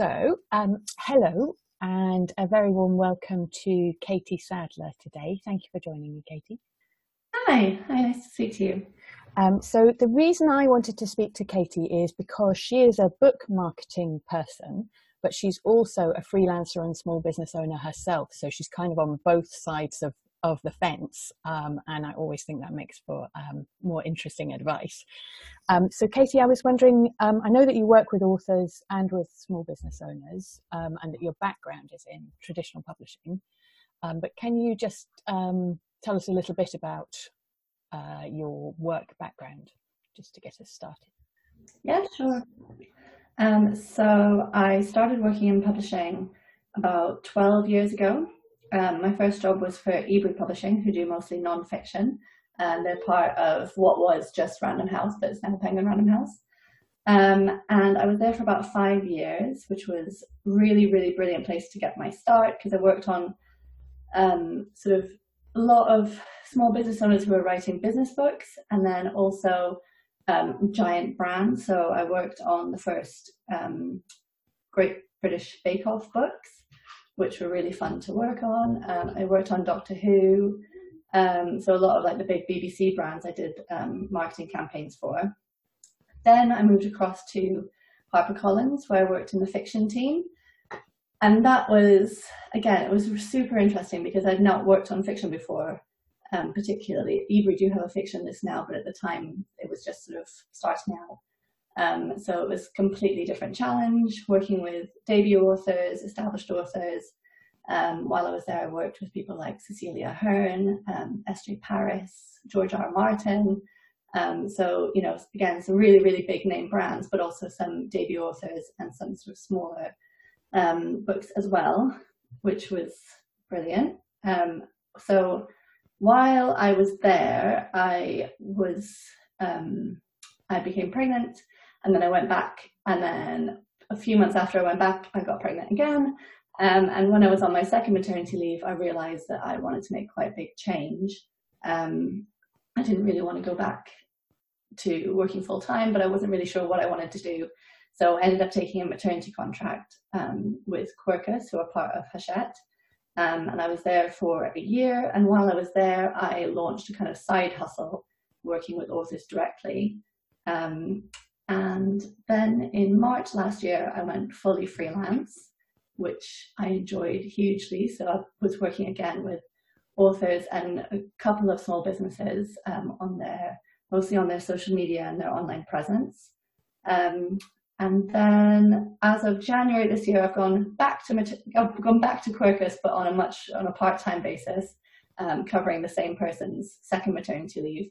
So, um, hello and a very warm welcome to Katie Sadler today. Thank you for joining me, Katie. Hi, hi, nice to speak to you. Um, so the reason I wanted to speak to Katie is because she is a book marketing person, but she's also a freelancer and small business owner herself. So she's kind of on both sides of of the fence. Um, and I always think that makes for um, more interesting advice. Um, so, Katie, I was wondering um, I know that you work with authors and with small business owners, um, and that your background is in traditional publishing. Um, but can you just tell us a little bit about uh, your work background, just to get us started? Yeah, sure. so, I started working in publishing about 12 years ago. Um, my first job was for Ebury Publishing, who do mostly non-fiction, and they're part of what was just Random House, but it's now Penguin Random House. Um, and I was there for about five years, which was really, really brilliant place to get my start because I worked on um, sort of a lot of small business owners who were writing business books and then also um, giant brands. So I worked on the first um, Great British Bake Off books which were really fun to work on. Um, I worked on Doctor Who, um, so a lot of like the big BBC brands I did um, marketing campaigns for. Then I moved across to HarperCollins, where I worked in the fiction team. And that was, again, it was super interesting because I'd not worked on fiction before, um, particularly. Ebury do have a fiction list now, but at the time it was just sort of starting out. Um, so it was completely different challenge, working with debut authors, established authors. Um, while I was there, I worked with people like Cecilia Ahern, um, S.J. Paris, George R. R. Martin. Um, so, you know, again, some really, really big name brands, but also some debut authors and some sort of smaller um, books as well, which was brilliant. Um, so while I was there, I was, I became pregnant and then I went back, and then a few months after I went back, I got pregnant again. Um, and when I was on my second maternity leave, I realized that I wanted to make quite a big change. Um, I didn't really want to go back to working full time, but I wasn't really sure what I wanted to do. So I ended up taking a maternity contract um, with Quercus, who are part of Hachette. Um, and I was there for a year. And while I was there, I launched a kind of side hustle working with authors directly. Um, and then in March last year, I went fully freelance, which I enjoyed hugely. So I was working again with authors and a couple of small businesses um, on their, mostly on their social media and their online presence. Um, and then as of January this year, I've gone back to, I've gone back to Quercus, but on a much, on a part-time basis, um, covering the same person's second maternity leave,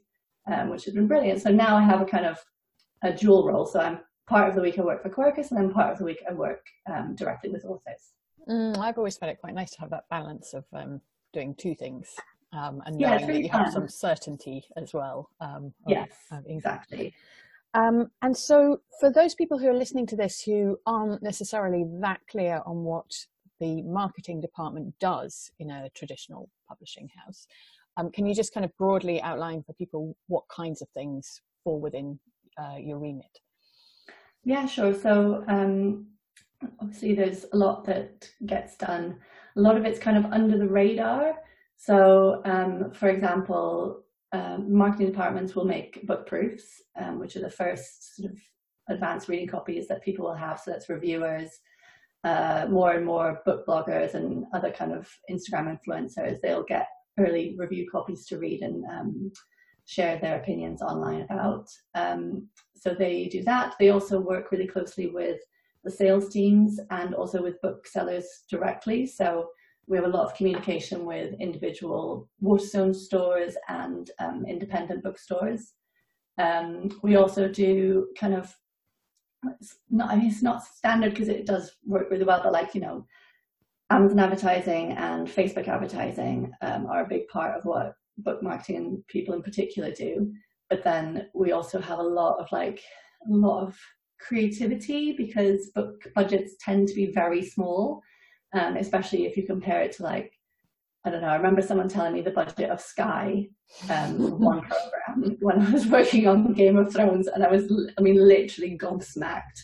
um, which has been brilliant. So now I have a kind of a dual role. So I'm part of the week I work for Quercus, and then part of the week I work um, directly with authors. Mm, I've always found it quite nice to have that balance of um, doing two things um, and knowing yeah, that you fun. have some certainty as well. Um, yes, exactly. Um, and so, for those people who are listening to this who aren't necessarily that clear on what the marketing department does in a traditional publishing house, um, can you just kind of broadly outline for people what kinds of things fall within uh, your remit? Yeah, sure. So um, obviously there's a lot that gets done. A lot of it's kind of under the radar. So um, for example, um, marketing departments will make book proofs, um, which are the first sort of advanced reading copies that people will have. So that's reviewers, uh, more and more book bloggers and other kind of Instagram influencers. They'll get early review copies to read and um, share their opinions online about. Um, so they do that. They also work really closely with the sales teams and also with booksellers directly. So we have a lot of communication with individual Waterstone stores and um, independent bookstores. Um, we also do kind of, not, I mean, it's not standard because it does work really well, but like, you know, Amazon advertising and Facebook advertising um, are a big part of what book marketing and people in particular do. But then we also have a lot of like a lot of creativity because book budgets tend to be very small, um, especially if you compare it to like I don't know. I remember someone telling me the budget of Sky um, one program when I was working on Game of Thrones, and I was, I mean, literally gobsmacked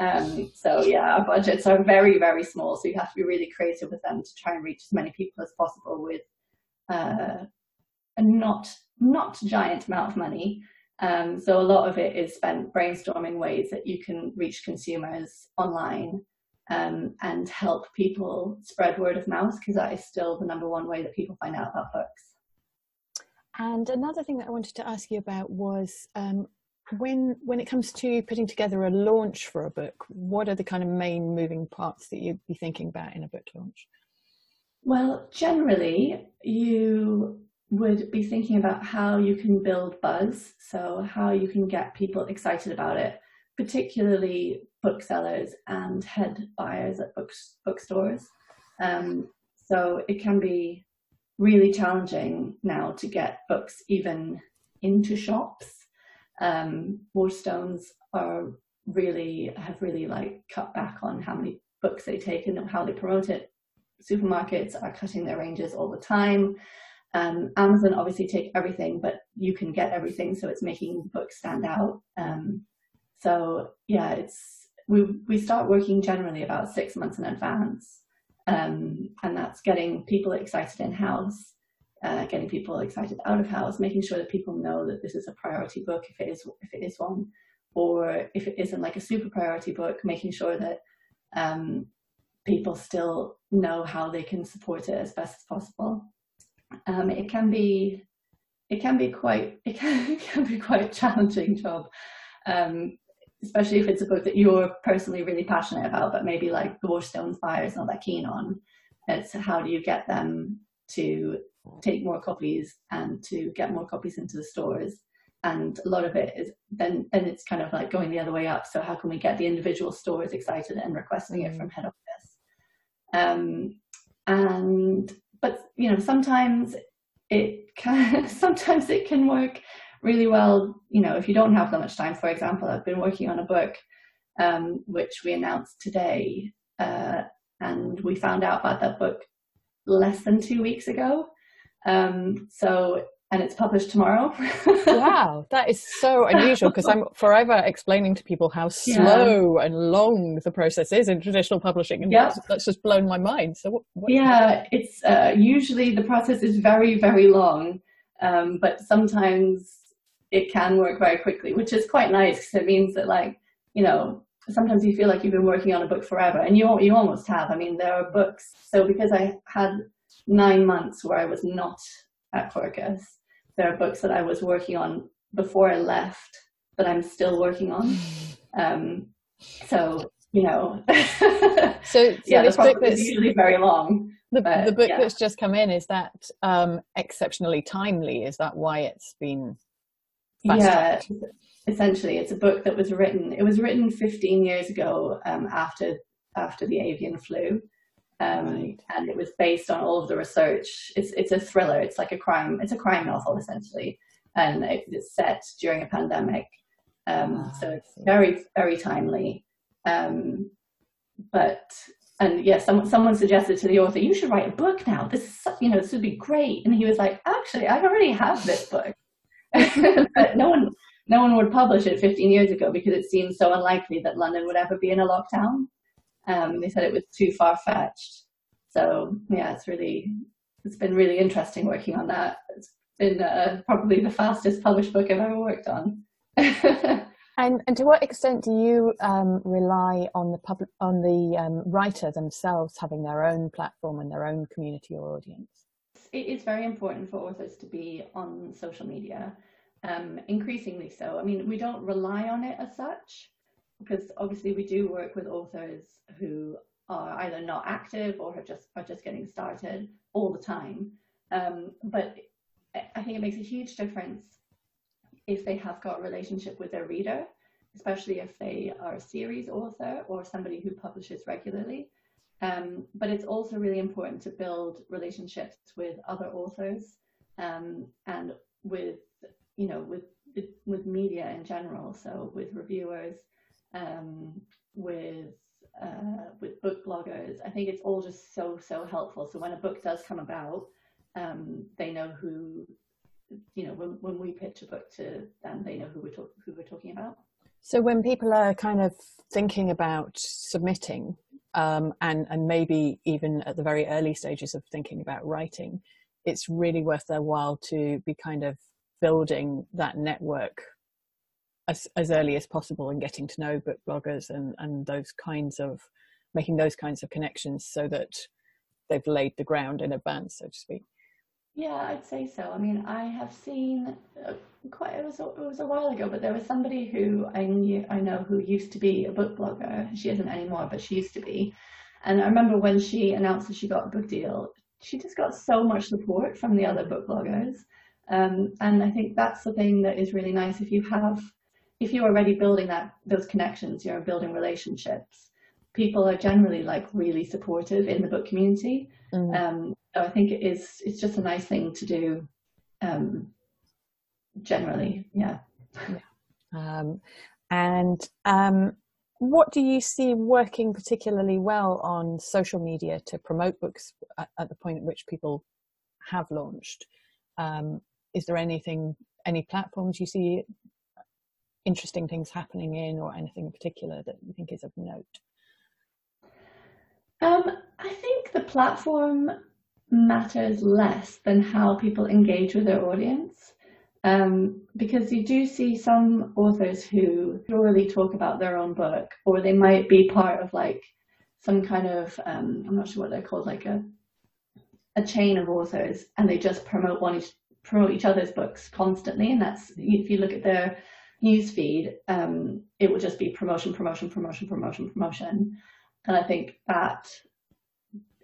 Um, so yeah, our budgets are very, very small. So you have to be really creative with them to try and reach as many people as possible with uh, not not giant amount of money. Um, so a lot of it is spent brainstorming ways that you can reach consumers online um, and help people spread word of mouth because that is still the number one way that people find out about books. And another thing that I wanted to ask you about was um, when when it comes to putting together a launch for a book, what are the kind of main moving parts that you'd be thinking about in a book launch? Well, generally, you would be thinking about how you can build buzz, so how you can get people excited about it, particularly booksellers and head buyers at books, bookstores. Um, so it can be really challenging now to get books even into shops. Um, Waterstones are really have really like cut back on how many books they take and how they promote it. Supermarkets are cutting their ranges all the time. Um, Amazon obviously take everything, but you can get everything, so it's making books stand out. Um, so yeah, it's we we start working generally about six months in advance, um, and that's getting people excited in house, uh, getting people excited out of house, making sure that people know that this is a priority book if it is if it is one, or if it isn't like a super priority book, making sure that um, people still know how they can support it as best as possible um, it can be it can be quite it can, it can be quite a challenging job. Um, especially if it's a book that you're personally really passionate about but maybe like the Waterstones buyer is not that keen on. It's how do you get them to take more copies and to get more copies into the stores? And a lot of it is then then it's kind of like going the other way up. So how can we get the individual stores excited and requesting it mm. from head office? Um, and but you know sometimes it can sometimes it can work really well you know if you don't have that much time. For example i've been working on a book um, which we announced today uh, and we found out about that book less than two weeks ago. Um, so and it's published tomorrow. wow, that is so unusual because I'm forever explaining to people how slow yeah. and long the process is in traditional publishing, and that's, that's, just blown my mind. So, what, what yeah, it's uh, usually the process is very, very long, um, but sometimes it can work very quickly, which is quite nice because it means that, like, you know, sometimes you feel like you've been working on a book forever, and you you almost have. I mean, there are books. So because I had nine months where I was not at Quercus there are books that I was working on before I left that I'm still working on. Um, so you know, so, so yeah, the book is usually very long. The, but, the book yeah. that's just come in is that um, exceptionally timely. Is that why it's been? Yeah, essentially, it's a book that was written. It was written 15 years ago um, after after the avian flu, um, right. and it was based on all of the research. It's it's a thriller. It's like a crime. It's a crime novel essentially, and it, it's set during a pandemic. Um, oh, so it's very very timely. Um, but and yes, yeah, someone someone suggested to the author, you should write a book now. This is you know this would be great. And he was like, actually, I already have this book. but no one no one would publish it 15 years ago because it seemed so unlikely that London would ever be in a lockdown. Um, they said it was too far fetched. So yeah, it's really it's been really interesting working on that. It's been uh, probably the fastest published book I've ever worked on. and and to what extent do you um, rely on the public on the um, writer themselves having their own platform and their own community or audience? It is very important for authors to be on social media, um, increasingly so. I mean, we don't rely on it as such, because obviously we do work with authors who are either not active or are just are just getting started all the time. Um, but I think it makes a huge difference if they have got a relationship with their reader, especially if they are a series author or somebody who publishes regularly. Um, but it's also really important to build relationships with other authors um, and with you know with with media in general. So with reviewers, um, with uh, with book bloggers. I think it's all just so so helpful. So when a book does come about, um, they know who, you know, when when we pitch a book to them, they know who we're talk- who we're talking about. So when people are kind of thinking about submitting, um, and and maybe even at the very early stages of thinking about writing, it's really worth their while to be kind of building that network as as early as possible and getting to know book bloggers and and those kinds of making those kinds of connections so that they've laid the ground in advance, so to speak. Yeah, I'd say so. I mean, I have seen uh, quite it was a, it was a while ago, but there was somebody who I knew I know who used to be a book blogger. She isn't anymore, but she used to be. And I remember when she announced that she got a book deal, she just got so much support from the other book bloggers. Um, and I think that's the thing that is really nice. If you have, if you're already building that those connections, you're building relationships. People are generally like really supportive in the book community. Mm. Um, so I think it is. It's just a nice thing to do. Um, generally, yeah. yeah. Um, and um, what do you see working particularly well on social media to promote books at, at the point at which people have launched? Um, is there anything, any platforms you see interesting things happening in, or anything in particular that you think is of note? Um, I think the platform matters less than how people engage with their audience. Um, because you do see some authors who really talk about their own book, or they might be part of like some kind of um, I'm not sure what they're called, like a a chain of authors, and they just promote one promote each other's books constantly. And that's if you look at their news feed, um, it will just be promotion, promotion, promotion, promotion, promotion. And I think that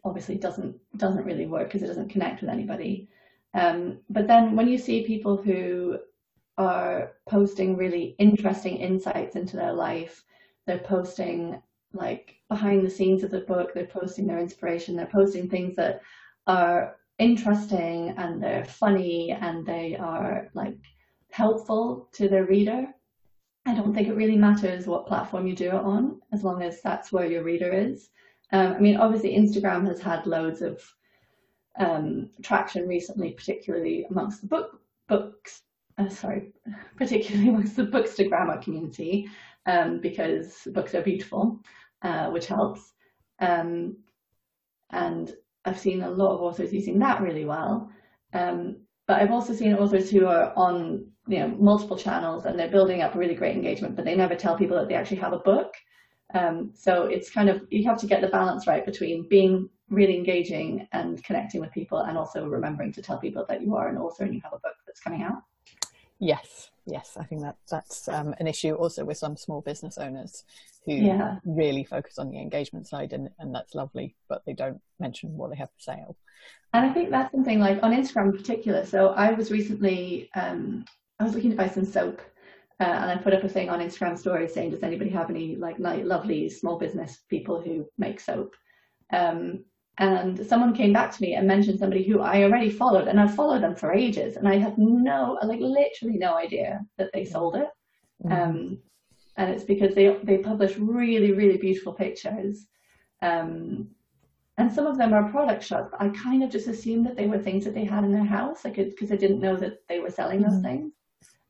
obviously doesn't doesn't really work because it doesn't connect with anybody. Um, but then when you see people who are posting really interesting insights into their life, they're posting like behind the scenes of the book, they're posting their inspiration, they're posting things that are interesting and they're funny and they are like helpful to their reader. I don't think it really matters what platform you do it on, as long as that's where your reader is. Um, I mean, obviously, Instagram has had loads of um, traction recently, particularly amongst the book books. Uh, sorry, particularly amongst the bookstagrammer community, um, because books are beautiful, uh, which helps. Um, and I've seen a lot of authors using that really well. Um, but I've also seen authors who are on you know multiple channels and they're building up really great engagement, but they never tell people that they actually have a book. Um, so it's kind of, you have to get the balance right between being really engaging and connecting with people and also remembering to tell people that you are an author and you have a book that's coming out. Yes, yes, I think that that's um, an issue also with some small business owners who yeah. really focus on the engagement side and, and that's lovely, but they don't mention what they have for sale. And I think that's something like on Instagram in particular. So I was recently, um, I was looking to buy some soap uh, and I put up a thing on Instagram story saying, does anybody have any like lovely small business people who make soap? Um, and someone came back to me and mentioned somebody who I already followed and I've followed them for ages and I had no, like literally no idea that they sold it. Mm. Um, and it's because they, they publish really, really beautiful pictures. Um, and some of them are product shots. I kind of just assumed that they were things that they had in their house, like because I didn't know that they were selling those mm. things.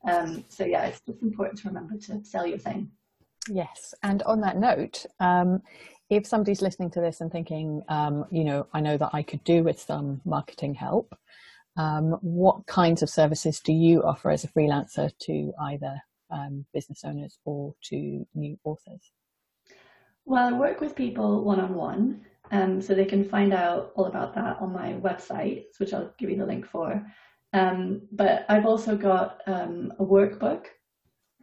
Um, so yeah, it's just important to remember to sell your thing. Yes, and on that note, um, if somebody's listening to this and thinking, um, you know, I know that I could do with some marketing help, um, what kinds of services do you offer as a freelancer to either um, business owners or to new authors? Well, I work with people one on one, so they can find out all about that on my website, which I'll give you the link for. Um, but I've also got um, a workbook,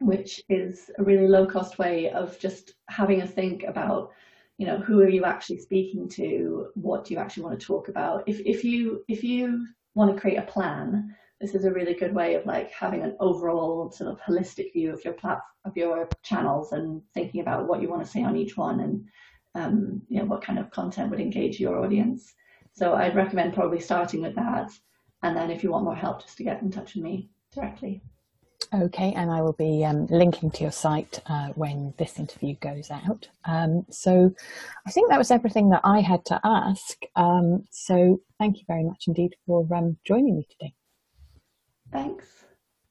which is a really low cost way of just having a think about, you know, who are you actually speaking to? What do you actually want to talk about? If, if you, if you want to create a plan, this is a really good way of like having an overall sort of holistic view of your plat of your channels and thinking about what you want to say on each one and um, you know what kind of content would engage your audience. So I'd recommend probably starting with that and then if you want more help, just to get in touch with me directly. Okay, and I will be um, linking to your site uh, when this interview goes out. Um, so I think that was everything that I had to ask. Um, so thank you very much indeed for um, joining me today. Thanks.